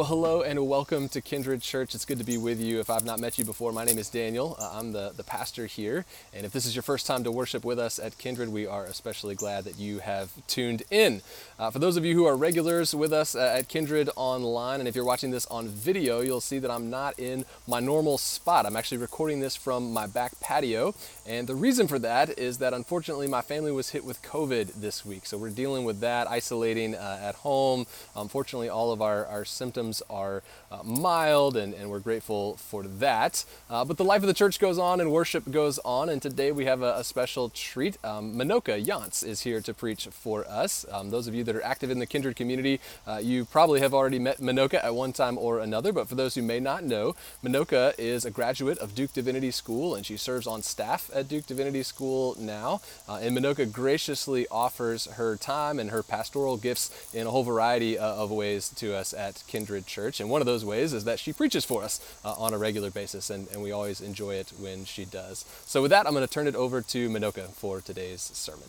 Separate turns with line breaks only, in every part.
Well, hello and welcome to Kindred Church. It's good to be with you. If I've not met you before, my name is Daniel. Uh, I'm the, the pastor here. And if this is your first time to worship with us at Kindred, we are especially glad that you have tuned in. Uh, for those of you who are regulars with us uh, at Kindred online, and if you're watching this on video, you'll see that I'm not in my normal spot. I'm actually recording this from my back patio. And the reason for that is that unfortunately my family was hit with COVID this week. So we're dealing with that, isolating uh, at home. Unfortunately, all of our, our symptoms symptoms are uh, mild, and, and we're grateful for that. Uh, but the life of the church goes on and worship goes on, and today we have a, a special treat. Um, Minoka Yance is here to preach for us. Um, those of you that are active in the Kindred community, uh, you probably have already met Minoka at one time or another, but for those who may not know, Minoka is a graduate of Duke Divinity School, and she serves on staff at Duke Divinity School now. Uh, and Minoka graciously offers her time and her pastoral gifts in a whole variety uh, of ways to us at Kindred. Kindred Church. And one of those ways is that she preaches for us uh, on a regular basis, and, and we always enjoy it when she does. So, with that, I'm going to turn it over to Minoka for today's sermon.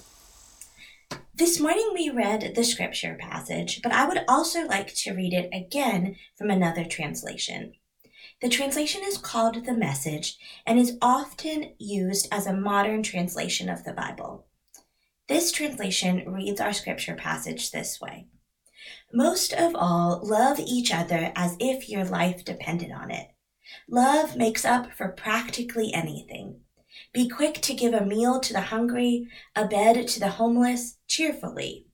This morning we read the scripture passage, but I would also like to read it again from another translation. The translation is called the Message and is often used as a modern translation of the Bible. This translation reads our scripture passage this way most of all, love each other as if your life depended on it. Love makes up for practically anything. Be quick to give a meal to the hungry, a bed to the homeless, cheerfully.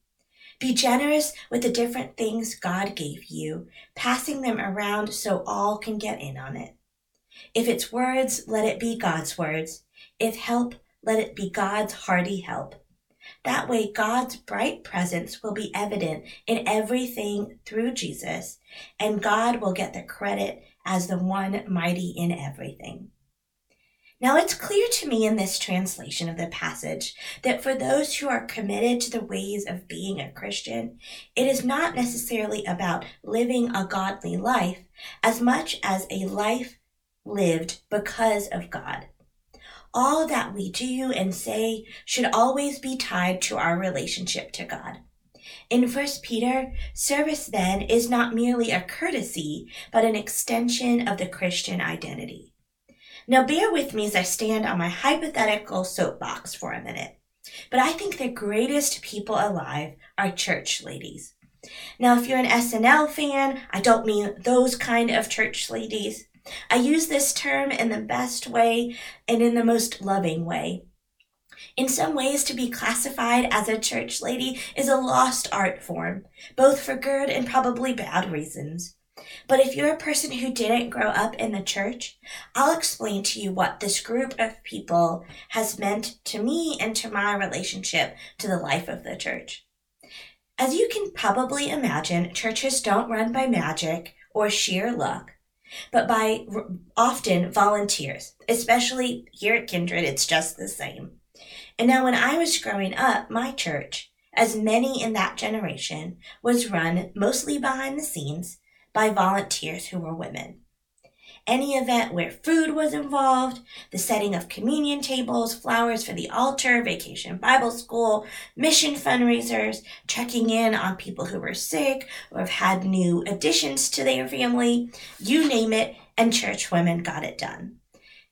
Be generous with the different things God gave you, passing them around so all can get in on it. If it's words, let it be God's words. If help, let it be God's hearty help. That way, God's bright presence will be evident in everything through Jesus, and God will get the credit as the one mighty in everything. Now, it's clear to me in this translation of the passage that for those who are committed to the ways of being a Christian, it is not necessarily about living a godly life as much as a life lived because of God all that we do and say should always be tied to our relationship to God. In 1 Peter, service then is not merely a courtesy, but an extension of the Christian identity. Now, bear with me as I stand on my hypothetical soapbox for a minute. But I think the greatest people alive are church ladies. Now, if you're an SNL fan, I don't mean those kind of church ladies. I use this term in the best way and in the most loving way. In some ways, to be classified as a church lady is a lost art form, both for good and probably bad reasons. But if you're a person who didn't grow up in the church, I'll explain to you what this group of people has meant to me and to my relationship to the life of the church. As you can probably imagine, churches don't run by magic or sheer luck but by often volunteers, especially here at Kindred, it's just the same. And now, when I was growing up, my church, as many in that generation, was run mostly behind the scenes by volunteers who were women any event where food was involved, the setting of communion tables, flowers for the altar, vacation Bible school, mission fundraisers, checking in on people who were sick or have had new additions to their family, you name it, and church women got it done.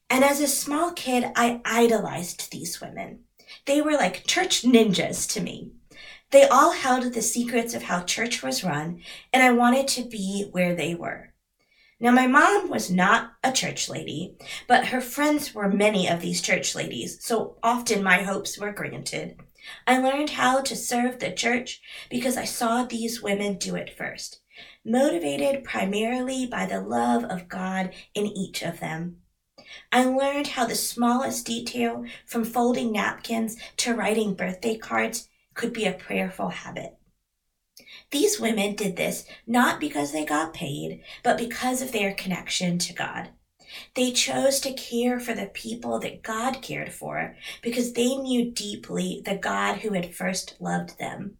And as a small kid, I idolized these women. They were like church ninjas to me. They all held the secrets of how church was run, and I wanted to be where they were. Now, my mom was not a church lady, but her friends were many of these church ladies, so often my hopes were granted. I learned how to serve the church because I saw these women do it first, motivated primarily by the love of God in each of them. I learned how the smallest detail, from folding napkins to writing birthday cards, could be a prayerful habit. These women did this not because they got paid, but because of their connection to God. They chose to care for the people that God cared for because they knew deeply the God who had first loved them.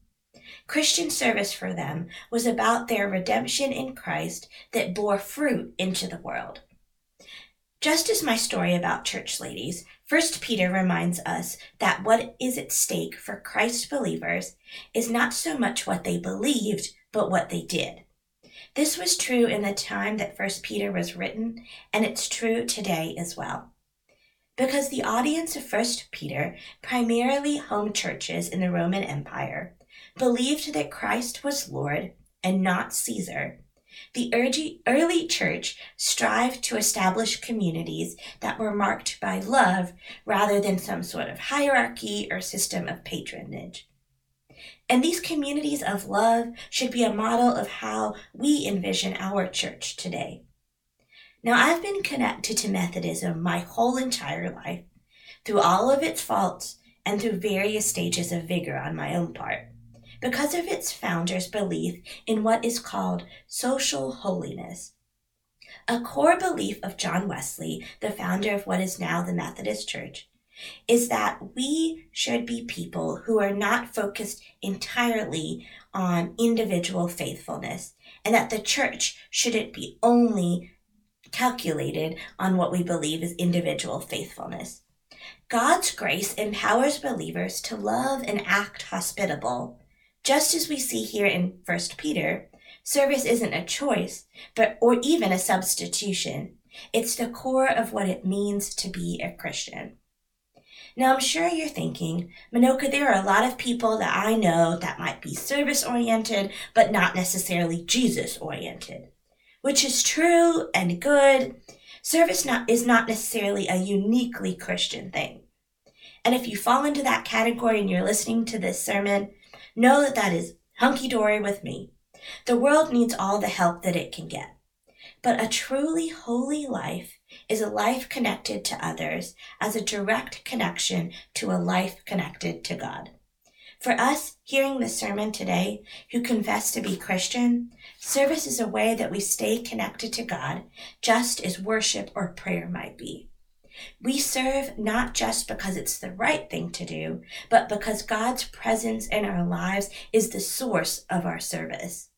Christian service for them was about their redemption in Christ that bore fruit into the world. Just as my story about church ladies, First Peter reminds us that what is at stake for Christ believers is not so much what they believed, but what they did. This was true in the time that First Peter was written, and it's true today as well. Because the audience of First Peter, primarily home churches in the Roman Empire, believed that Christ was Lord and not Caesar, the early church strived to establish communities that were marked by love rather than some sort of hierarchy or system of patronage. And these communities of love should be a model of how we envision our church today. Now, I've been connected to Methodism my whole entire life, through all of its faults and through various stages of vigor on my own part, because of its founder's belief in what is called social holiness. A core belief of John Wesley, the founder of what is now the Methodist Church, is that we should be people who are not focused entirely on individual faithfulness, and that the church shouldn't be only calculated on what we believe is individual faithfulness. God's grace empowers believers to love and act hospitable. Just as we see here in 1 Peter, service isn't a choice, but or even a substitution. It's the core of what it means to be a Christian. Now, I'm sure you're thinking, Minoka, there are a lot of people that I know that might be service oriented, but not necessarily Jesus oriented, which is true and good. Service not, is not necessarily a uniquely Christian thing. And if you fall into that category and you're listening to this sermon, know that that is hunky dory with me. The world needs all the help that it can get. But a truly holy life is a life connected to others as a direct connection to a life connected to God. For us, hearing this sermon today, who confess to be Christian, service is a way that we stay connected to God, just as worship or prayer might be. We serve not just because it's the right thing to do, but because God's presence in our lives is the source of our service.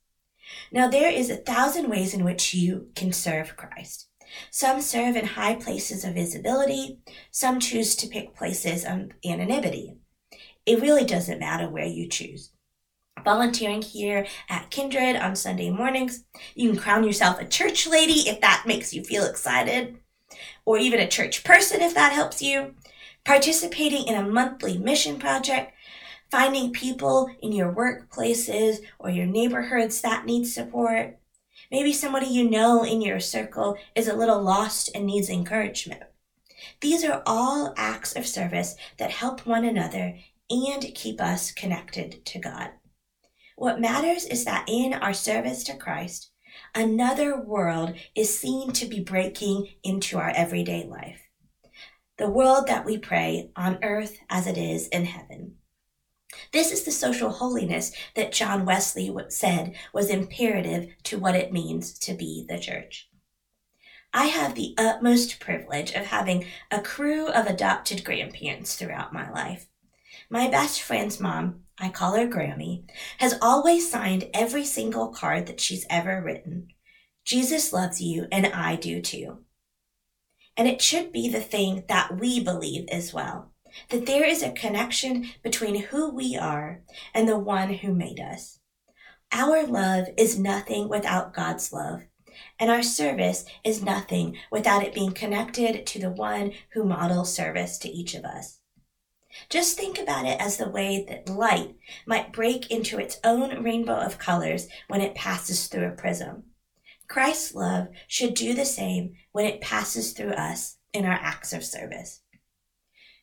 Now, there is a thousand ways in which you can serve Christ. Some serve in high places of visibility, some choose to pick places of anonymity. It really doesn't matter where you choose. Volunteering here at Kindred on Sunday mornings, you can crown yourself a church lady if that makes you feel excited, or even a church person if that helps you. Participating in a monthly mission project, finding people in your workplaces or your neighborhoods that need support, Maybe somebody you know in your circle is a little lost and needs encouragement. These are all acts of service that help one another and keep us connected to God. What matters is that in our service to Christ, another world is seen to be breaking into our everyday life. The world that we pray on earth as it is in heaven. This is the social holiness that John Wesley said was imperative to what it means to be the church. I have the utmost privilege of having a crew of adopted grandparents throughout my life. My best friend's mom, I call her Grammy, has always signed every single card that she's ever written. Jesus loves you, and I do too. And it should be the thing that we believe as well that there is a connection between who we are and the one who made us. Our love is nothing without God's love, and our service is nothing without it being connected to the one who models service to each of us. Just think about it as the way that light might break into its own rainbow of colors when it passes through a prism. Christ's love should do the same when it passes through us in our acts of service.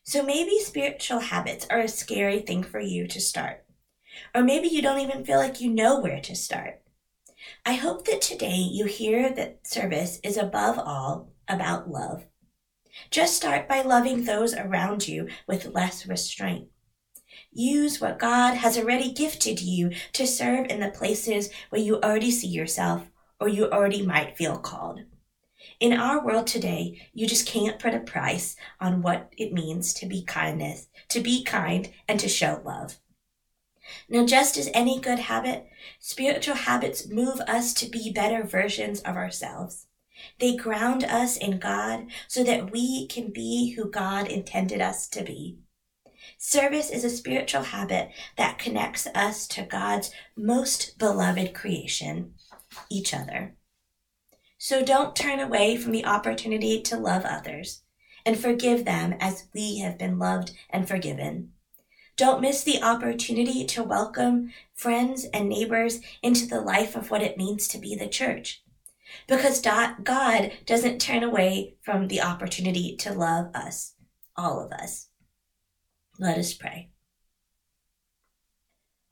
So maybe spiritual habits are a scary thing for you to start. Or maybe you don't even feel like you know where to start. I hope that today you hear that service is above all about love. Just start by loving those around you with less restraint. Use what God has already gifted you to serve in the places where you already see yourself or you already might feel called. In our world today, you just can't put a price on what it means to be kindness, to be kind, and to show love. Now, just as any good habit, spiritual habits move us to be better versions of ourselves. They ground us in God so that we can be who God intended us to be. Service is a spiritual habit that connects us to God's most beloved creation, each other. So don't turn away from the opportunity to love others and forgive them as we have been loved and forgiven. Don't miss the opportunity to welcome friends and neighbors into the life of what it means to be the church. Because God doesn't turn away from the opportunity to love us, all of us. Let us pray.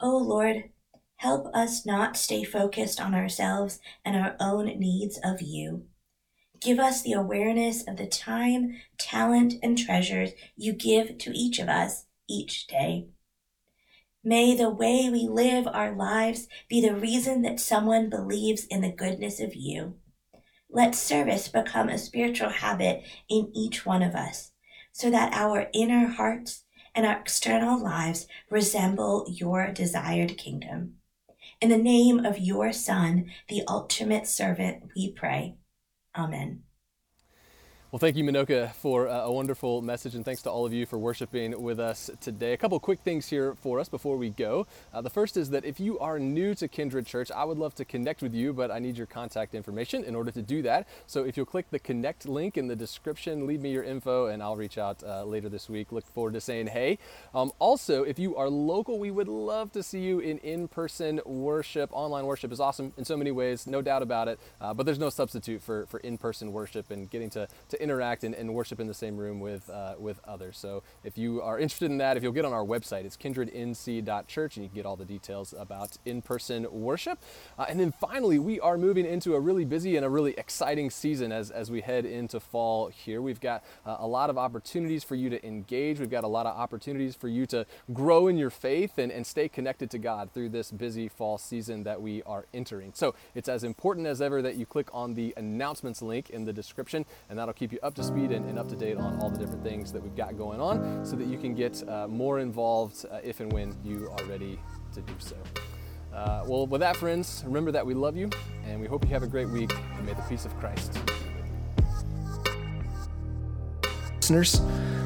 O oh Lord, help us not stay focused on ourselves and our own needs of you. Give us the awareness of the time, talent, and treasures you give to each of us each day. May the way we live our lives be the reason that someone believes in the goodness of you. Let service become a spiritual habit in each one of us so that our inner hearts and our external lives resemble your desired kingdom. In the name of your Son, the ultimate servant, we pray. Amen.
Well, thank you, Minoka, for uh, a wonderful message, and thanks to all of you for worshiping with us today. A couple quick things here for us before we go. Uh, the first is that if you are new to Kindred Church, I would love to connect with you, but I need your contact information in order to do that. So if you'll click the connect link in the description, leave me your info, and I'll reach out uh, later this week. Look forward to saying hey. Um, also, if you are local, we would love to see you in in person worship. Online worship is awesome in so many ways, no doubt about it, uh, but there's no substitute for, for in person worship and getting to, to interact and, and worship in the same room with, uh, with others. So if you are interested in that, if you'll get on our website, it's kindrednc.church and you can get all the details about in-person worship. Uh, and then finally, we are moving into a really busy and a really exciting season as, as we head into fall here. We've got uh, a lot of opportunities for you to engage. We've got a lot of opportunities for you to grow in your faith and, and stay connected to God through this busy fall season that we are entering. So it's as important as ever that you click on the announcements link in the description and that'll keep you up to speed and, and, up to date on all the different things that we've got going on so that you can get uh, more involved uh, if and when you are ready to do so. Uh, well, with that, friends, remember that we love you and we hope you have a great week and may the peace of Christ. Be with you.
Listeners,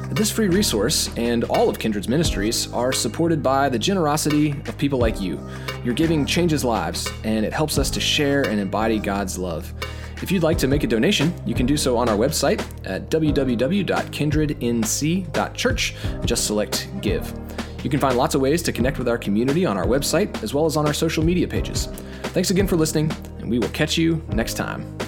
this free resource and all of Kindred's ministries are supported by the generosity of people like you. Your giving changes lives, and it helps us to share and embody God's love. If you'd like to make a donation, you can do so on our website at www.kindrednc.church just select Give. You can find lots of ways to connect with our community on our website as well as on our social media pages. Thanks again for listening, and we will catch you next time.